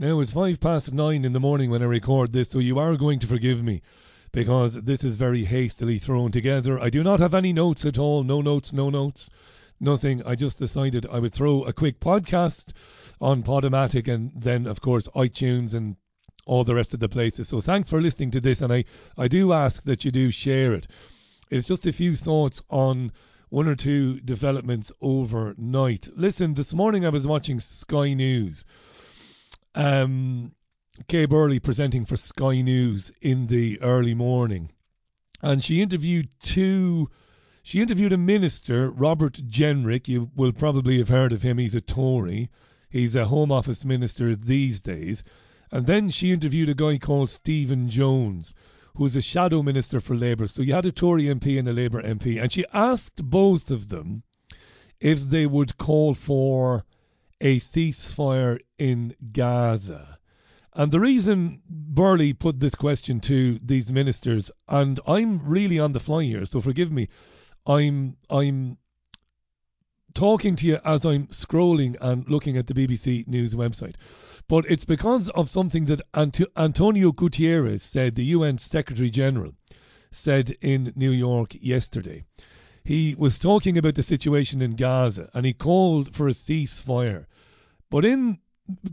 Now it's five past nine in the morning when I record this, so you are going to forgive me because this is very hastily thrown together. I do not have any notes at all. No notes, no notes, nothing. I just decided I would throw a quick podcast on Podomatic and then, of course, iTunes and all the rest of the places. So thanks for listening to this, and I, I do ask that you do share it. It's just a few thoughts on one or two developments overnight. Listen, this morning I was watching Sky News um, Kay Burley presenting for Sky News in the early morning, and she interviewed two. She interviewed a minister, Robert Jenrick. You will probably have heard of him. He's a Tory. He's a Home Office minister these days. And then she interviewed a guy called Stephen Jones, who's a shadow minister for Labour. So you had a Tory MP and a Labour MP. And she asked both of them if they would call for a ceasefire in Gaza. And the reason Burley put this question to these ministers, and I'm really on the fly here, so forgive me, I'm I'm talking to you as I'm scrolling and looking at the BBC News website. But it's because of something that Antonio Guterres said, the UN Secretary General, said in New York yesterday he was talking about the situation in Gaza and he called for a ceasefire. But in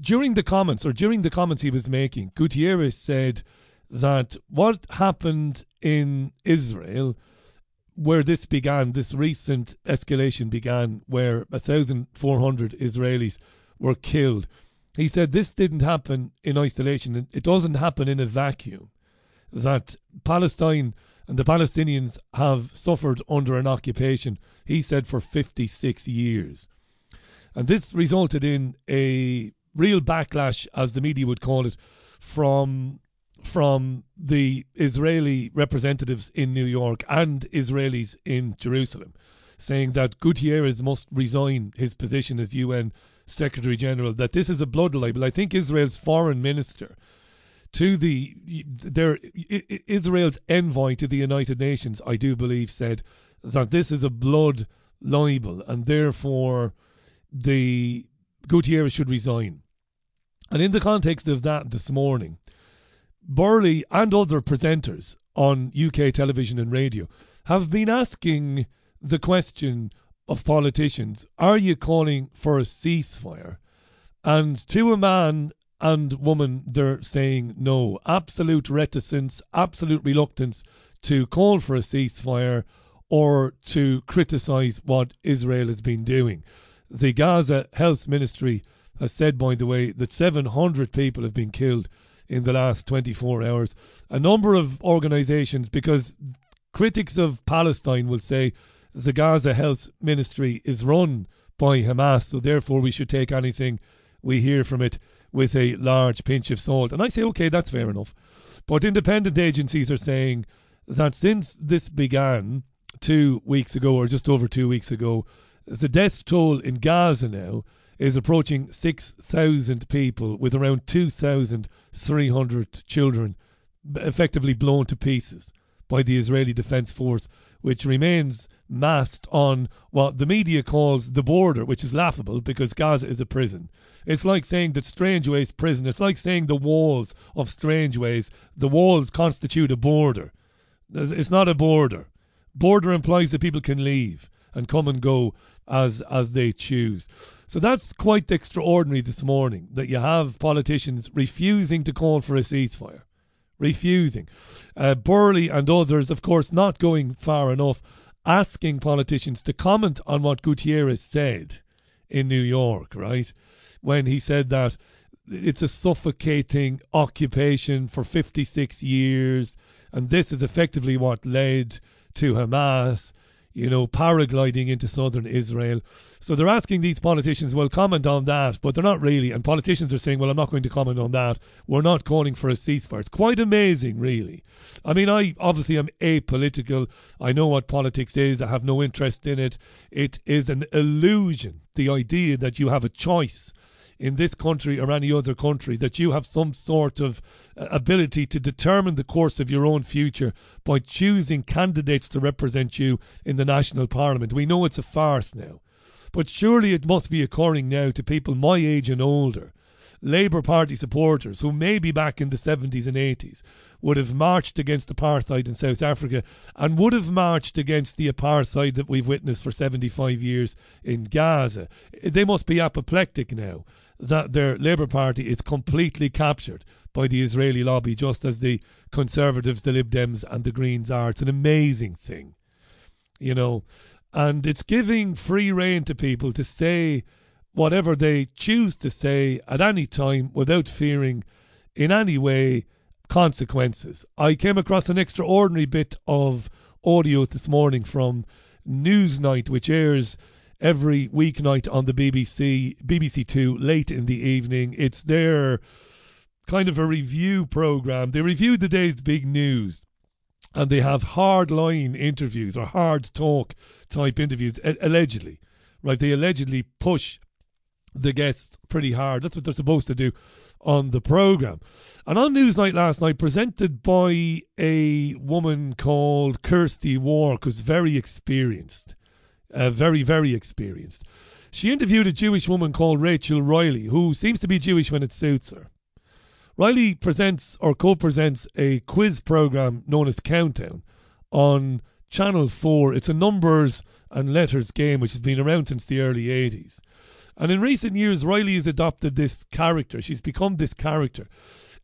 during the comments or during the comments he was making, Gutierrez said that what happened in Israel, where this began, this recent escalation began, where 1,400 Israelis were killed, he said this didn't happen in isolation. It doesn't happen in a vacuum. That Palestine and the Palestinians have suffered under an occupation, he said, for 56 years. And this resulted in a real backlash, as the media would call it, from from the Israeli representatives in New York and Israelis in Jerusalem, saying that Gutierrez must resign his position as UN Secretary General, that this is a blood libel. I think Israel's foreign minister to the their Israel's envoy to the United Nations, I do believe, said that this is a blood libel, and therefore the Guterres should resign. And in the context of that this morning, Burley and other presenters on UK television and radio have been asking the question of politicians are you calling for a ceasefire? And to a man and woman, they're saying no. Absolute reticence, absolute reluctance to call for a ceasefire or to criticise what Israel has been doing. The Gaza Health Ministry has said, by the way, that 700 people have been killed in the last 24 hours. A number of organisations, because critics of Palestine will say the Gaza Health Ministry is run by Hamas, so therefore we should take anything we hear from it with a large pinch of salt. And I say, okay, that's fair enough. But independent agencies are saying that since this began two weeks ago, or just over two weeks ago, the death toll in Gaza now is approaching 6,000 people, with around 2,300 children effectively blown to pieces by the Israeli Defense Force, which remains massed on what the media calls the border, which is laughable because Gaza is a prison. It's like saying that Strangeways prison, it's like saying the walls of Strangeways, the walls constitute a border. It's not a border. Border implies that people can leave and come and go as as they choose. So that's quite extraordinary this morning that you have politicians refusing to call for a ceasefire. Refusing. Uh, Burley and others, of course, not going far enough, asking politicians to comment on what Gutierrez said in New York, right? When he said that it's a suffocating occupation for 56 years, and this is effectively what led to Hamas you know, paragliding into southern Israel. So they're asking these politicians, well, comment on that, but they're not really. And politicians are saying, well, I'm not going to comment on that. We're not calling for a ceasefire. It's quite amazing, really. I mean, I obviously am apolitical. I know what politics is. I have no interest in it. It is an illusion, the idea that you have a choice in this country or any other country that you have some sort of uh, ability to determine the course of your own future by choosing candidates to represent you in the national parliament. We know it's a farce now, but surely it must be occurring now to people my age and older. Labour Party supporters who maybe back in the 70s and 80s would have marched against apartheid in South Africa and would have marched against the apartheid that we've witnessed for 75 years in Gaza. They must be apoplectic now that their Labour Party is completely captured by the Israeli lobby, just as the Conservatives, the Lib Dems, and the Greens are. It's an amazing thing, you know, and it's giving free rein to people to say whatever they choose to say at any time without fearing in any way consequences. I came across an extraordinary bit of audio this morning from Newsnight, which airs every weeknight on the BBC, BBC Two, late in the evening. It's their kind of a review program. They review the day's big news. And they have hard line interviews or hard talk type interviews, allegedly, right? They allegedly push the guests pretty hard. That's what they're supposed to do on the program. And on Newsnight last night, presented by a woman called Kirsty Wark, who's very experienced, uh, very, very experienced. She interviewed a Jewish woman called Rachel Riley, who seems to be Jewish when it suits her. Riley presents or co presents a quiz program known as Countdown on Channel 4. It's a numbers and letters game which has been around since the early 80s. And in recent years, Riley has adopted this character. She's become this character,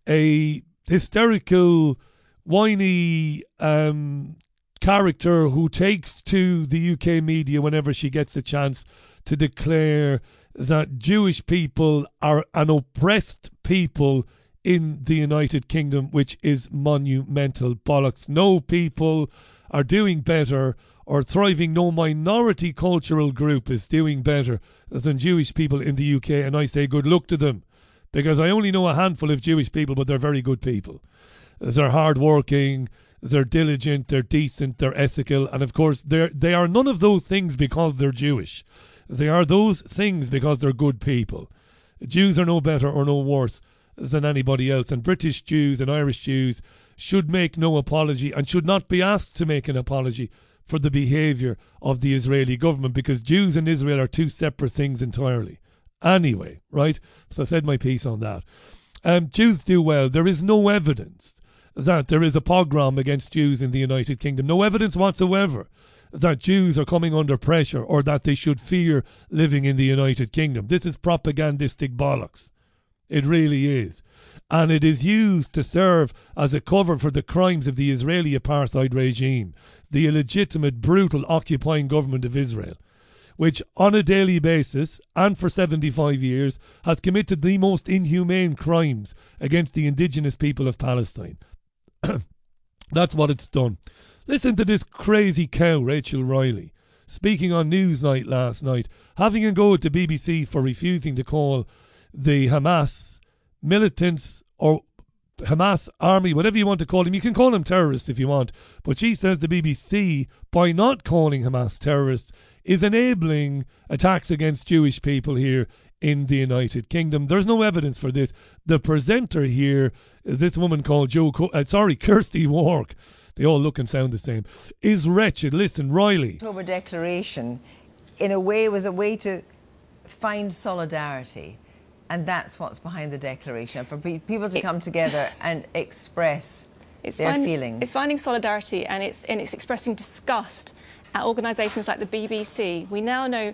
a hysterical, whiny um, character who takes to the UK media whenever she gets the chance to declare that Jewish people are an oppressed people in the United Kingdom, which is monumental bollocks. No people are doing better or thriving, no minority cultural group is doing better than Jewish people in the UK, and I say good luck to them because I only know a handful of Jewish people, but they're very good people. They're hardworking, they're diligent, they're decent, they're ethical, and of course, they're, they are none of those things because they're Jewish. They are those things because they're good people. Jews are no better or no worse than anybody else, and British Jews and Irish Jews should make no apology and should not be asked to make an apology for the behaviour of the Israeli government because Jews and Israel are two separate things entirely. Anyway, right? So I said my piece on that. Um, Jews do well. There is no evidence that there is a pogrom against Jews in the United Kingdom. No evidence whatsoever that Jews are coming under pressure or that they should fear living in the United Kingdom. This is propagandistic bollocks. It really is. And it is used to serve as a cover for the crimes of the Israeli apartheid regime, the illegitimate, brutal occupying government of Israel, which on a daily basis and for 75 years has committed the most inhumane crimes against the indigenous people of Palestine. That's what it's done. Listen to this crazy cow, Rachel Riley, speaking on Newsnight last night, having a go at the BBC for refusing to call the Hamas militants or Hamas army, whatever you want to call them. You can call them terrorists if you want. But she says the BBC, by not calling Hamas terrorists, is enabling attacks against Jewish people here in the United Kingdom. There's no evidence for this. The presenter here is this woman called Joe, Co- uh, sorry, Kirsty Wark. They all look and sound the same. Is wretched. Listen, Riley. October Declaration, in a way, was a way to find solidarity and that's what's behind the declaration for people to it, come together and express it's their find, feelings. It's finding solidarity and it's, and it's expressing disgust at organisations like the BBC. We now know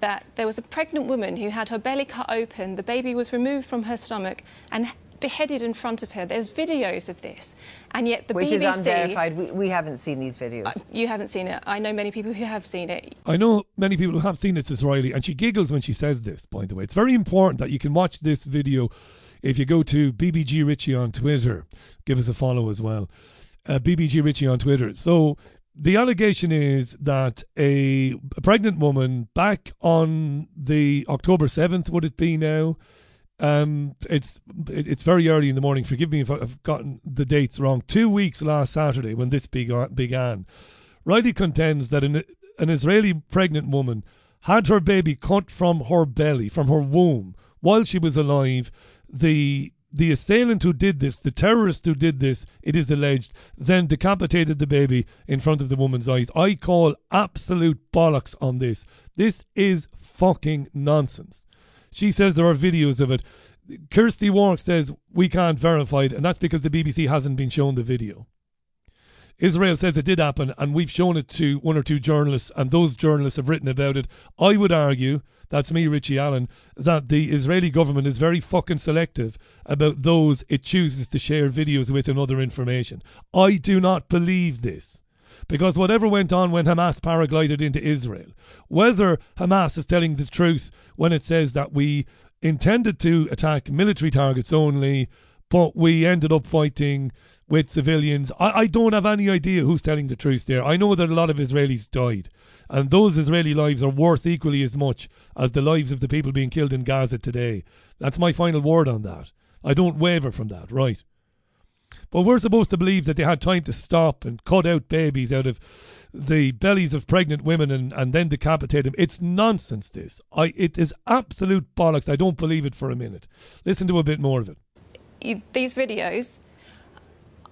that there was a pregnant woman who had her belly cut open, the baby was removed from her stomach, and beheaded in front of her. There's videos of this, and yet the Which BBC... Which is unverified. We, we, haven't seen these videos. Uh, you haven't seen it. I know many people who have seen it. I know many people who have seen it, Sister Riley, and she giggles when she says this, by the way. It's very important that you can watch this video if you go to BBG Richie on Twitter. Give us a follow as well. Uh, BBG Richie on Twitter. So the allegation is that a pregnant woman back on the October 7th, would it be now? Um, it's it's very early in the morning. Forgive me if I've gotten the dates wrong. Two weeks last Saturday when this began, Riley contends that an, an Israeli pregnant woman had her baby cut from her belly, from her womb, while she was alive. The the assailant who did this, the terrorist who did this, it is alleged, then decapitated the baby in front of the woman's eyes. I call absolute bollocks on this. This is fucking nonsense. She says there are videos of it. Kirsty Wark says we can't verify it, and that's because the BBC hasn't been shown the video. Israel says it did happen, and we've shown it to one or two journalists, and those journalists have written about it. I would argue, that's me, Richie Allen, that the Israeli government is very fucking selective about those it chooses to share videos with and other information. I do not believe this. Because whatever went on when Hamas paraglided into Israel, whether Hamas is telling the truth when it says that we intended to attack military targets only, but we ended up fighting with civilians. I, I don't have any idea who's telling the truth there. I know that a lot of Israelis died, and those Israeli lives are worth equally as much as the lives of the people being killed in Gaza today. That's my final word on that. I don't waver from that, right? But we're supposed to believe that they had time to stop and cut out babies out of the bellies of pregnant women and, and then decapitate them. It's nonsense, this. I, it is absolute bollocks. I don't believe it for a minute. Listen to a bit more of it. These videos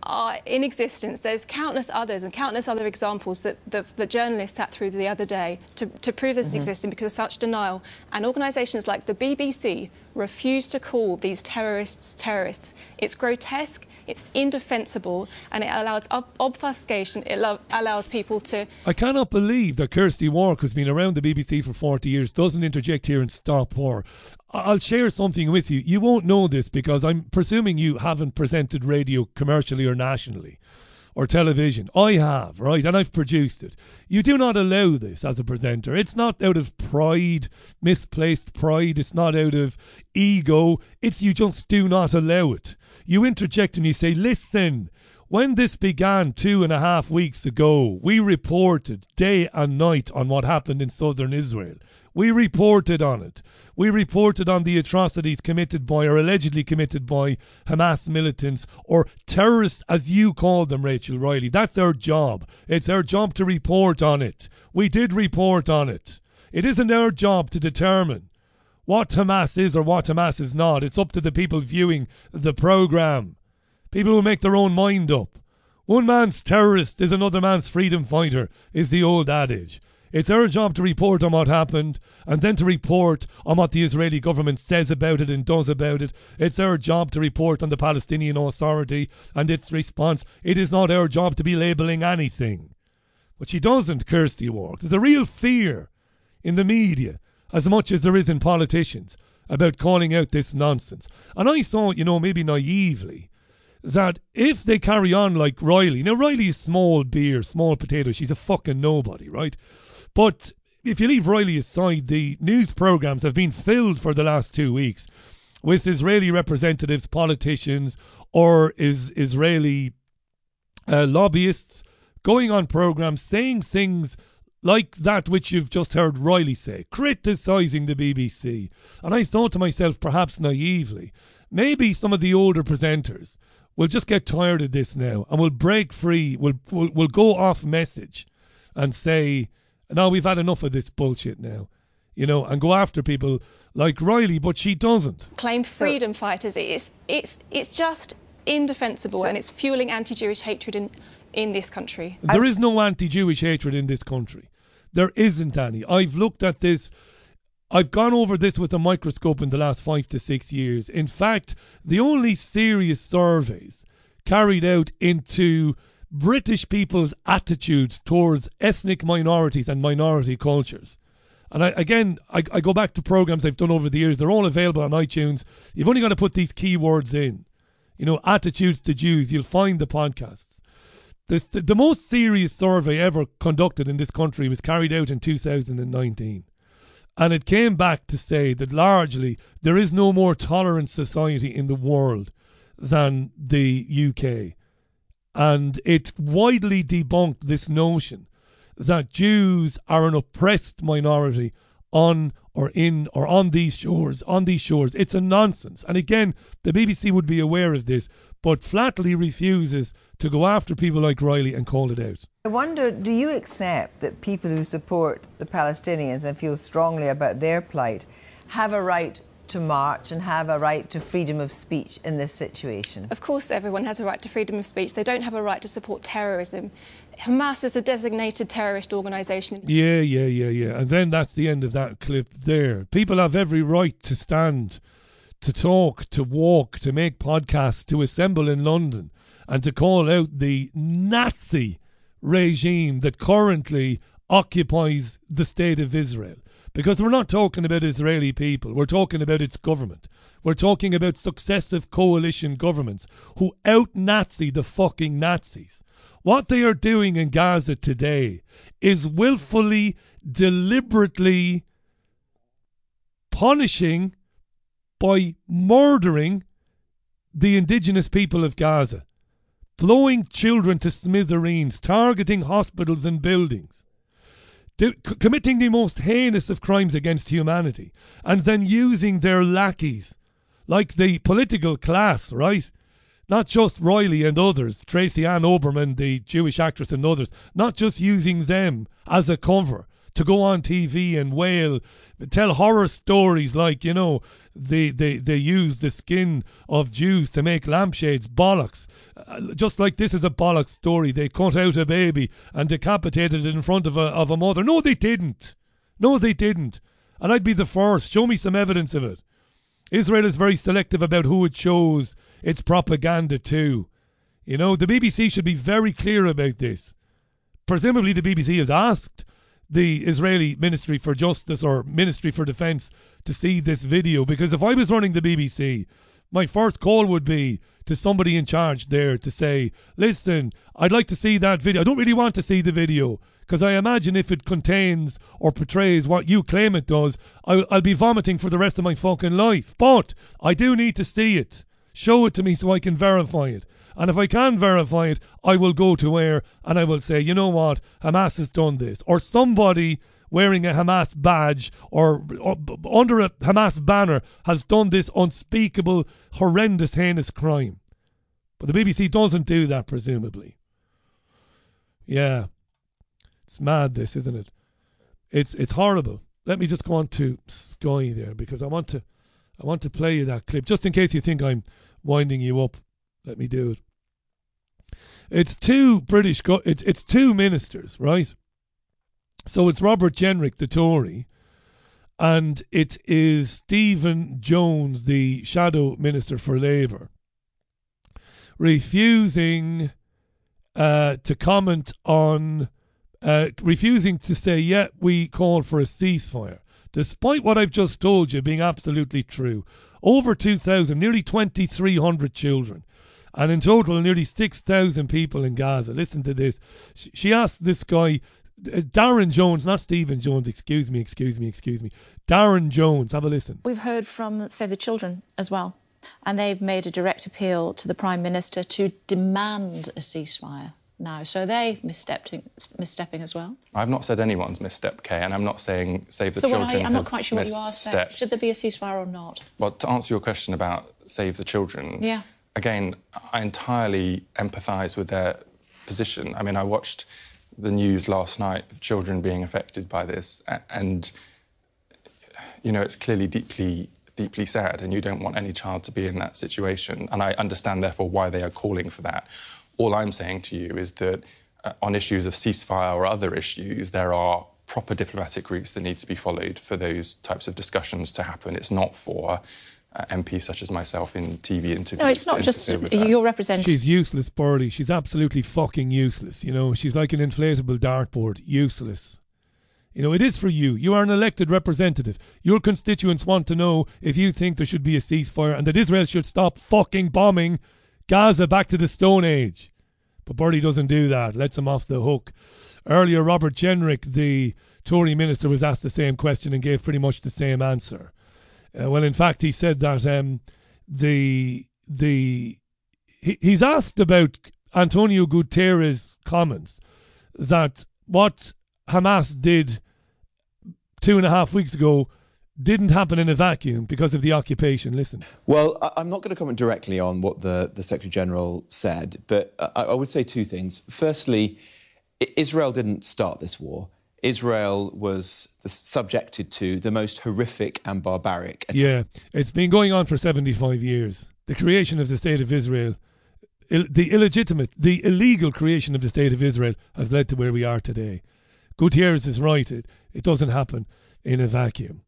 are in existence. There's countless others and countless other examples that the, the journalists sat through the other day to, to prove this mm-hmm. is existing because of such denial. And organisations like the BBC refuse to call these terrorists terrorists. It's grotesque, it's indefensible, and it allows ob- obfuscation. It lo- allows people to. I cannot believe that Kirsty Wark, who's been around the BBC for 40 years, doesn't interject here and stop her. I'll share something with you. You won't know this because I'm presuming you haven't presented radio commercially or nationally or television. I have, right? And I've produced it. You do not allow this as a presenter. It's not out of pride, misplaced pride. It's not out of ego. It's you just do not allow it. You interject and you say, listen, when this began two and a half weeks ago, we reported day and night on what happened in southern Israel. We reported on it. We reported on the atrocities committed by or allegedly committed by Hamas militants or terrorists, as you call them, Rachel Riley. That's our job. It's our job to report on it. We did report on it. It isn't our job to determine what Hamas is or what Hamas is not. It's up to the people viewing the programme. People will make their own mind up. One man's terrorist is another man's freedom fighter, is the old adage. It's our job to report on what happened and then to report on what the Israeli government says about it and does about it. It's our job to report on the Palestinian Authority and its response. It is not our job to be labelling anything. But she doesn't, Kirsty Wark. There's a real fear in the media, as much as there is in politicians, about calling out this nonsense. And I thought, you know, maybe naively, that if they carry on like Riley, now Riley is small beer, small potato, she's a fucking nobody, right? But if you leave Riley aside, the news programs have been filled for the last two weeks with Israeli representatives, politicians, or is Israeli uh, lobbyists going on programs saying things like that which you've just heard Riley say, criticising the BBC. And I thought to myself, perhaps naively, maybe some of the older presenters will just get tired of this now and will break free, will will will go off message and say, no, we've had enough of this bullshit now. You know, and go after people like Riley, but she doesn't. Claim freedom so, fighters. It's it's it's just indefensible so, and it's fueling anti Jewish hatred in, in this country. There is no anti Jewish hatred in this country. There isn't any. I've looked at this I've gone over this with a microscope in the last five to six years. In fact, the only serious surveys carried out into British people's attitudes towards ethnic minorities and minority cultures. And I, again, I, I go back to programs I've done over the years. They're all available on iTunes. You've only got to put these keywords in. You know, attitudes to Jews. You'll find the podcasts. The, the most serious survey ever conducted in this country was carried out in 2019. And it came back to say that largely there is no more tolerant society in the world than the UK and it widely debunked this notion that Jews are an oppressed minority on or in or on these shores on these shores. It's a nonsense. And again the BBC would be aware of this but flatly refuses to go after people like Riley and call it out. I wonder do you accept that people who support the Palestinians and feel strongly about their plight have a right to march and have a right to freedom of speech in this situation? Of course, everyone has a right to freedom of speech. They don't have a right to support terrorism. Hamas is a designated terrorist organisation. Yeah, yeah, yeah, yeah. And then that's the end of that clip there. People have every right to stand to talk, to walk, to make podcasts, to assemble in London, and to call out the Nazi regime that currently occupies the state of Israel. Because we're not talking about Israeli people, we're talking about its government. We're talking about successive coalition governments who out Nazi the fucking Nazis. What they are doing in Gaza today is willfully, deliberately punishing by murdering the indigenous people of Gaza, blowing children to smithereens, targeting hospitals and buildings, do, c- committing the most heinous of crimes against humanity, and then using their lackeys, like the political class, right? Not just Riley and others, Tracy Ann Oberman, the Jewish actress, and others, not just using them as a cover to go on TV and wail, tell horror stories like, you know, they, they, they use the skin of Jews to make lampshades. Bollocks. Uh, just like this is a bollocks story. They cut out a baby and decapitated it in front of a, of a mother. No, they didn't. No, they didn't. And I'd be the first. Show me some evidence of it. Israel is very selective about who it shows its propaganda to. You know, the BBC should be very clear about this. Presumably, the BBC has asked the Israeli Ministry for Justice or Ministry for Defence to see this video because if I was running the BBC, my first call would be to somebody in charge there to say, listen, I'd like to see that video. I don't really want to see the video because I imagine if it contains or portrays what you claim it does, I'll, I'll be vomiting for the rest of my fucking life. But I do need to see it. Show it to me so I can verify it. And if I can verify it, I will go to where and I will say, you know what, Hamas has done this. Or somebody wearing a Hamas badge or, or, under a Hamas banner has done this unspeakable, horrendous, heinous crime. But the BBC doesn't do that, presumably. Yeah. It's mad, this, isn't it? It's it's horrible. Let me just go on to Sky there because I want to I want to play you that clip just in case you think I'm winding you up. Let me do it. It's two British, go- it's, it's two ministers, right? So it's Robert Jenrick, the Tory, and it is Stephen Jones, the shadow minister for Labour, refusing uh, to comment on, uh, refusing to say, yeah, we call for a ceasefire. Despite what I've just told you being absolutely true, over 2,000, nearly 2,300 children and in total nearly 6,000 people in Gaza. Listen to this. She asked this guy, uh, Darren Jones, not Stephen Jones, excuse me, excuse me, excuse me. Darren Jones, have a listen. We've heard from Save the Children as well, and they've made a direct appeal to the Prime Minister to demand a ceasefire now. So they misstepping, misstepping as well. I've not said anyone's misstepped, Kay, and I'm not saying Save the so Children. I, I'm not quite sure what you are saying. Should there be a ceasefire or not? Well, to answer your question about Save the Children, yeah again, I entirely empathise with their position. I mean, I watched the news last night of children being affected by this, and you know, it's clearly deeply, deeply sad, and you don't want any child to be in that situation. And I understand, therefore, why they are calling for that. All I'm saying to you is that uh, on issues of ceasefire or other issues, there are proper diplomatic routes that need to be followed for those types of discussions to happen. It's not for uh, MPs such as myself in TV interviews. No, it's not just your representative. She's useless, Burley. She's absolutely fucking useless. You know, she's like an inflatable dartboard. Useless. You know, it is for you. You are an elected representative. Your constituents want to know if you think there should be a ceasefire and that Israel should stop fucking bombing Gaza back to the Stone Age. But Burley doesn't do that. Lets him off the hook. Earlier, Robert Jenrick, the Tory minister, was asked the same question and gave pretty much the same answer. Uh, well, in fact, he said that um, the the he, he's asked about Antonio Guterres' comments that what Hamas did two and a half weeks ago didn't happen in a vacuum because of the occupation. Listen. Well, I'm not going to comment directly on what the, the Secretary General said, but I, I would say two things. Firstly, Israel didn't start this war. Israel was subjected to the most horrific and barbaric. Attack. Yeah, it's been going on for 75 years. The creation of the State of Israel, the illegitimate, the illegal creation of the State of Israel has led to where we are today. Gutierrez is right, it, it doesn't happen. in a vacuum.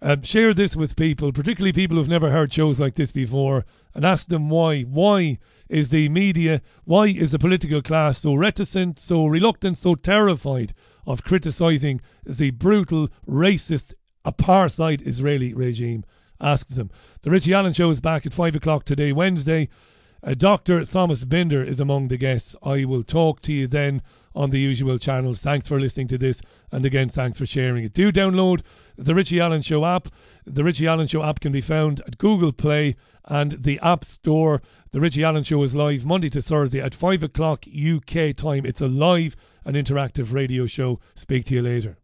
Uh, share this with people, particularly people who've never heard shows like this before, and ask them why. Why is the media, why is the political class so reticent, so reluctant, so terrified of criticising the brutal, racist, apartheid Israeli regime? Ask them. The Richie Allen Show is back at 5 o'clock today, Wednesday. Uh, Dr. Thomas Binder is among the guests. I will talk to you then on the usual channels. Thanks for listening to this, and again, thanks for sharing it. Do download the Richie Allen Show app. The Richie Allen Show app can be found at Google Play and the App Store. The Richie Allen Show is live Monday to Thursday at 5 o'clock UK time. It's a live and interactive radio show. Speak to you later.